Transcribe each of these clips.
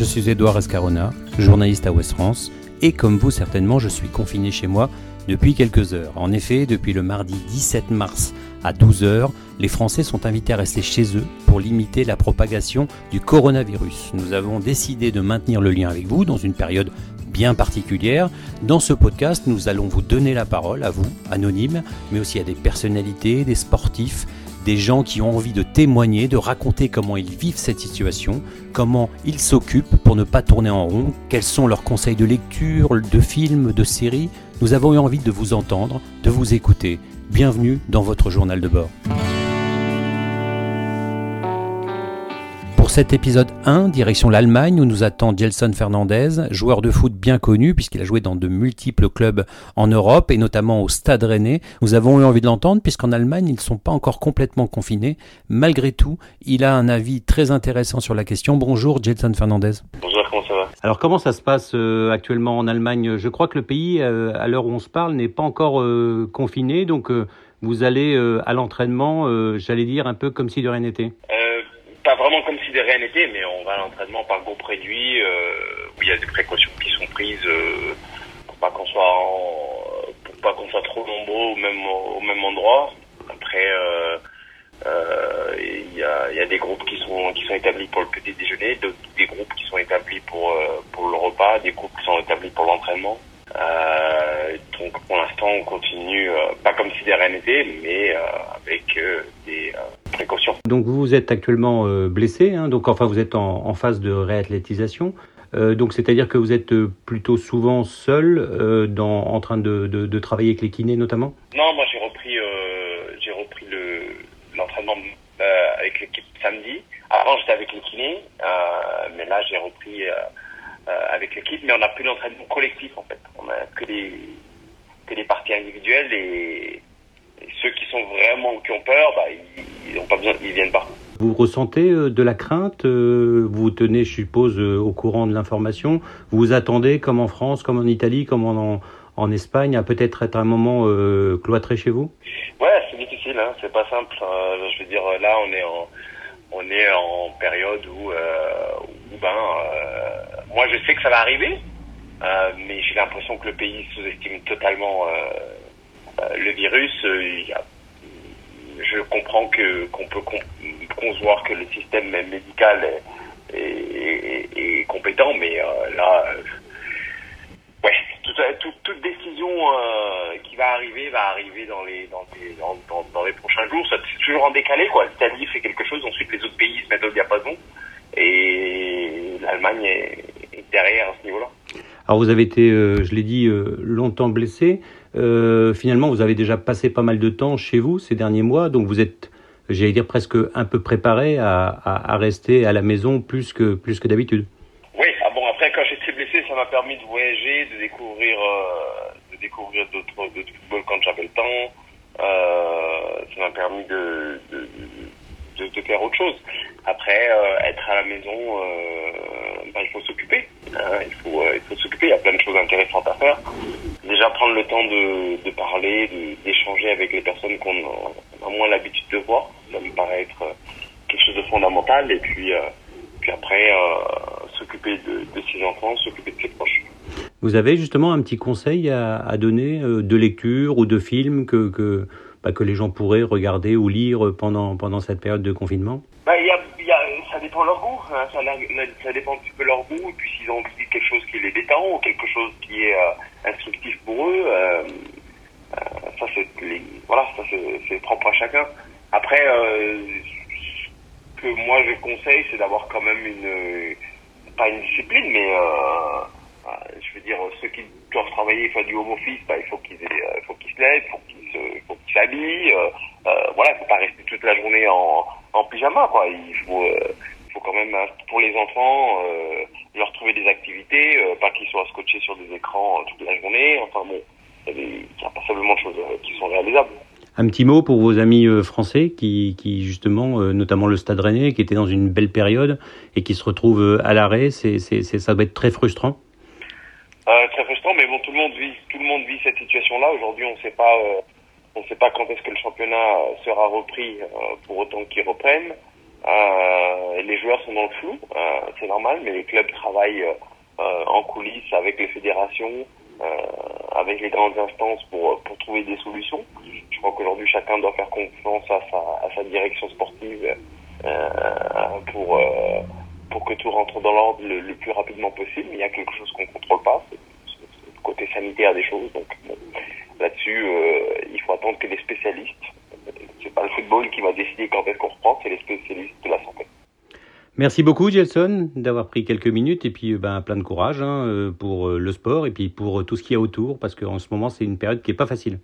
je suis Edouard Escarona, journaliste à Ouest France, et comme vous certainement, je suis confiné chez moi depuis quelques heures. En effet, depuis le mardi 17 mars à 12h, les Français sont invités à rester chez eux pour limiter la propagation du coronavirus. Nous avons décidé de maintenir le lien avec vous dans une période bien particulière. Dans ce podcast, nous allons vous donner la parole à vous, anonymes, mais aussi à des personnalités, des sportifs, des gens qui ont envie de témoigner, de raconter comment ils vivent cette situation, comment ils s'occupent pour ne pas tourner en rond, quels sont leurs conseils de lecture, de films, de séries. Nous avons eu envie de vous entendre, de vous écouter. Bienvenue dans votre journal de bord. Pour cet épisode 1, direction l'Allemagne, où nous attend Gelson Fernandez, joueur de foot bien connu puisqu'il a joué dans de multiples clubs en Europe et notamment au Stade Rennais. Nous avons eu envie de l'entendre puisqu'en Allemagne, ils ne sont pas encore complètement confinés. Malgré tout, il a un avis très intéressant sur la question. Bonjour Gelson Fernandez. Bonjour, comment ça va? Alors comment ça se passe euh, actuellement en Allemagne? Je crois que le pays, euh, à l'heure où on se parle, n'est pas encore euh, confiné, donc euh, vous allez euh, à l'entraînement, euh, j'allais dire un peu comme si de rien n'était. Comme si de rien n'était, mais on va à l'entraînement par groupe réduit, euh, où il y a des précautions qui sont prises euh, pour pas qu'on soit pas qu'on soit trop nombreux au même au même endroit. Après, euh, il y, a, des groupes qui sont qui sont établis pour le petit déjeuner, des groupes qui sont établis pour pour le repas, des groupes qui sont établis pour l'entraînement. Donc pour l'instant, on continue, pas comme si de rien n'était, mais euh, avec euh, des euh, précautions. Donc vous êtes actuellement euh, blessé, hein, donc enfin vous êtes en, phase de réathlétisation. Euh, donc c'est-à-dire que vous êtes euh, plutôt souvent seul, en train de, travailler avec les kinés notamment? Non, moi j'ai repris, j'ai repris le l'entraînement avec l'équipe samedi. Avant j'étais avec les kinés, mais là j'ai repris avec l'équipe. Mais on n'a plus d'entraînement collectif en fait. On a que des que des parties individuelles et, et ceux qui sont vraiment qui ont peur, bah ils, ils ont pas besoin, ils viennent pas. Vous ressentez euh, de la crainte, euh, vous tenez, je suppose, euh, au courant de l'information. Vous vous attendez, comme en France, comme en Italie, comme en, en Espagne, à peut-être être un moment euh, cloîtré chez vous? Ouais, c'est difficile, hein, c'est pas simple. Euh, je veux dire, là, on est en, on est en période où, euh, où ben, moi, je sais que ça va arriver, mais j'ai l'impression que le pays sous-estime totalement le virus. Euh, je comprends qu'on peut con- concevoir que le système médical est, compétent, mais euh, là. euh, Ouais, toute, décision euh, qui va arriver va arriver dans les prochains jours. C'est toujours en décalé quoi. L'Italie fait quelque chose, ensuite les autres pays se mettent au diapason et l'Allemagne est, derrière à ce niveau-là. Alors vous avez été, euh, je l'ai dit, euh, longtemps blessé. Euh, finalement, vous avez déjà passé pas mal de temps chez vous ces derniers mois, donc vous êtes, j'allais dire, presque un peu préparé à, rester à la maison plus que, plus que d'habitude. Oui, ah bon après quand j'étais blessé, ça m'a permis de voyager, de découvrir euh, de découvrir d'autres d'autres footballs quand j'avais le temps. Euh, ça m'a permis de, de, faire autre chose. Après, euh, être à la maison, euh, ben, il faut s'occuper. il faut il faut s'occuper. Il y a plein de choses intéressantes à faire. Déjà prendre le temps de, de parler, de- d'échanger avec les personnes qu'on a, moins l'habitude de voir. Ça me paraît être euh, quelque chose de fondamental. Et puis euh, puis après, euh, s'occuper de, de ses enfants, s'occuper de ses proches. Vous avez justement un petit conseil à, à donner euh, de lecture ou de film que, que, bah, que les gens pourraient regarder ou lire pendant, pendant cette période de confinement? Bah, y a, ça dépend leur goût, hein, ça, dépend un petit peu leur goût, et puis s'ils ont envie de quelque chose qui les détend, ou quelque chose qui est euh, instructif pour eux, euh, euh, ça c'est voilà, propre à chacun. Après, ce que moi je conseille, c'est d'avoir quand même une, pas une discipline, mais je veux dire, ceux qui doivent travailler, faire du home office, bah, il faut qu'ils faut qu'ils se lèvent, il faut qu'ils s'habillent, voilà, il faut pas rester toute la journée en, en pyjama, quoi. Quand même, hein, pour les enfants, euh, leur trouver des activités, euh, pas qu'ils soient scotchés sur des écrans euh, toute la journée. Enfin bon, il y a, des- il y a passablement de choses qui sont réalisables. Un petit mot pour vos amis français qui, qui justement, notamment le Stade Rennais, qui était dans une belle période et qui se retrouvent à l'arrêt. C'est, c'est, c'est- ça doit être très frustrant. Euh, très frustrant, mais bon, tout le monde vit, tout le monde vit cette situation-là. Aujourd'hui, on ne sait pas, euh, on sait pas quand est-ce que le championnat sera repris, euh, pour autant qu'il reprenne. Euh, les joueurs sont dans le flou, euh, c'est normal, mais les clubs travaillent euh, en coulisses avec les fédérations, avec les grandes instances pour, pour trouver des solutions. Je crois qu'aujourd'hui chacun doit faire confiance à sa, à sa direction sportive pour pour que tout rentre dans l'ordre le, plus rapidement possible. Mais il y a quelque chose qu'on contrôle pas, c'est le côté sanitaire des choses. Donc là-dessus, il faut attendre que les spécialistes c'est pas le football qui va décider quand est-ce qu'on reprend, c'est les spécialistes de la santé. Merci beaucoup, Gelson, d'avoir pris quelques minutes et puis ben, plein de courage hein, euh, pour euh, le sport et puis pour tout ce qu'il y a autour, parce qu'en ce moment, c'est une période qui n'est pas facile.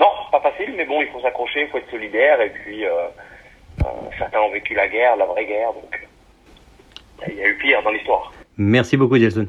Non, pas facile, mais bon, il faut s'accrocher, il faut être solidaire et puis euh, certains ont vécu la guerre, la vraie guerre, donc il y a eu pire dans l'histoire. Merci beaucoup, Gelson.